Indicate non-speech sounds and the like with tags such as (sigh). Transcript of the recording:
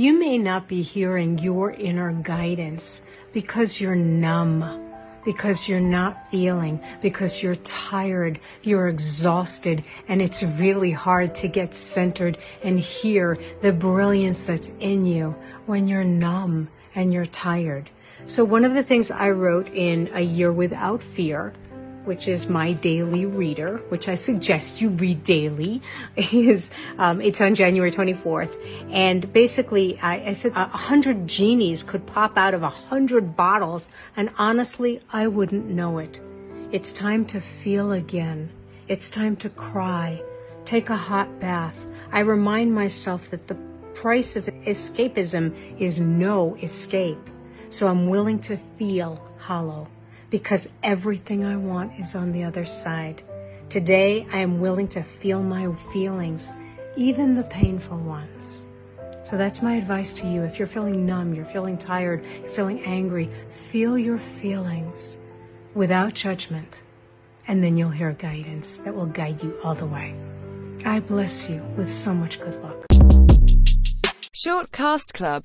You may not be hearing your inner guidance because you're numb, because you're not feeling, because you're tired, you're exhausted, and it's really hard to get centered and hear the brilliance that's in you when you're numb and you're tired. So one of the things I wrote in A Year Without Fear which is my daily reader, which I suggest you read daily, (laughs) is um, it's on January 24th. And basically, I, I said a hundred genies could pop out of a hundred bottles, and honestly, I wouldn't know it. It's time to feel again. It's time to cry. Take a hot bath. I remind myself that the price of escapism is no escape. So I'm willing to feel hollow because everything I want is on the other side. Today, I am willing to feel my feelings, even the painful ones. So that's my advice to you. If you're feeling numb, you're feeling tired, you're feeling angry, feel your feelings without judgment, and then you'll hear guidance that will guide you all the way. I bless you with so much good luck. Shortcast Club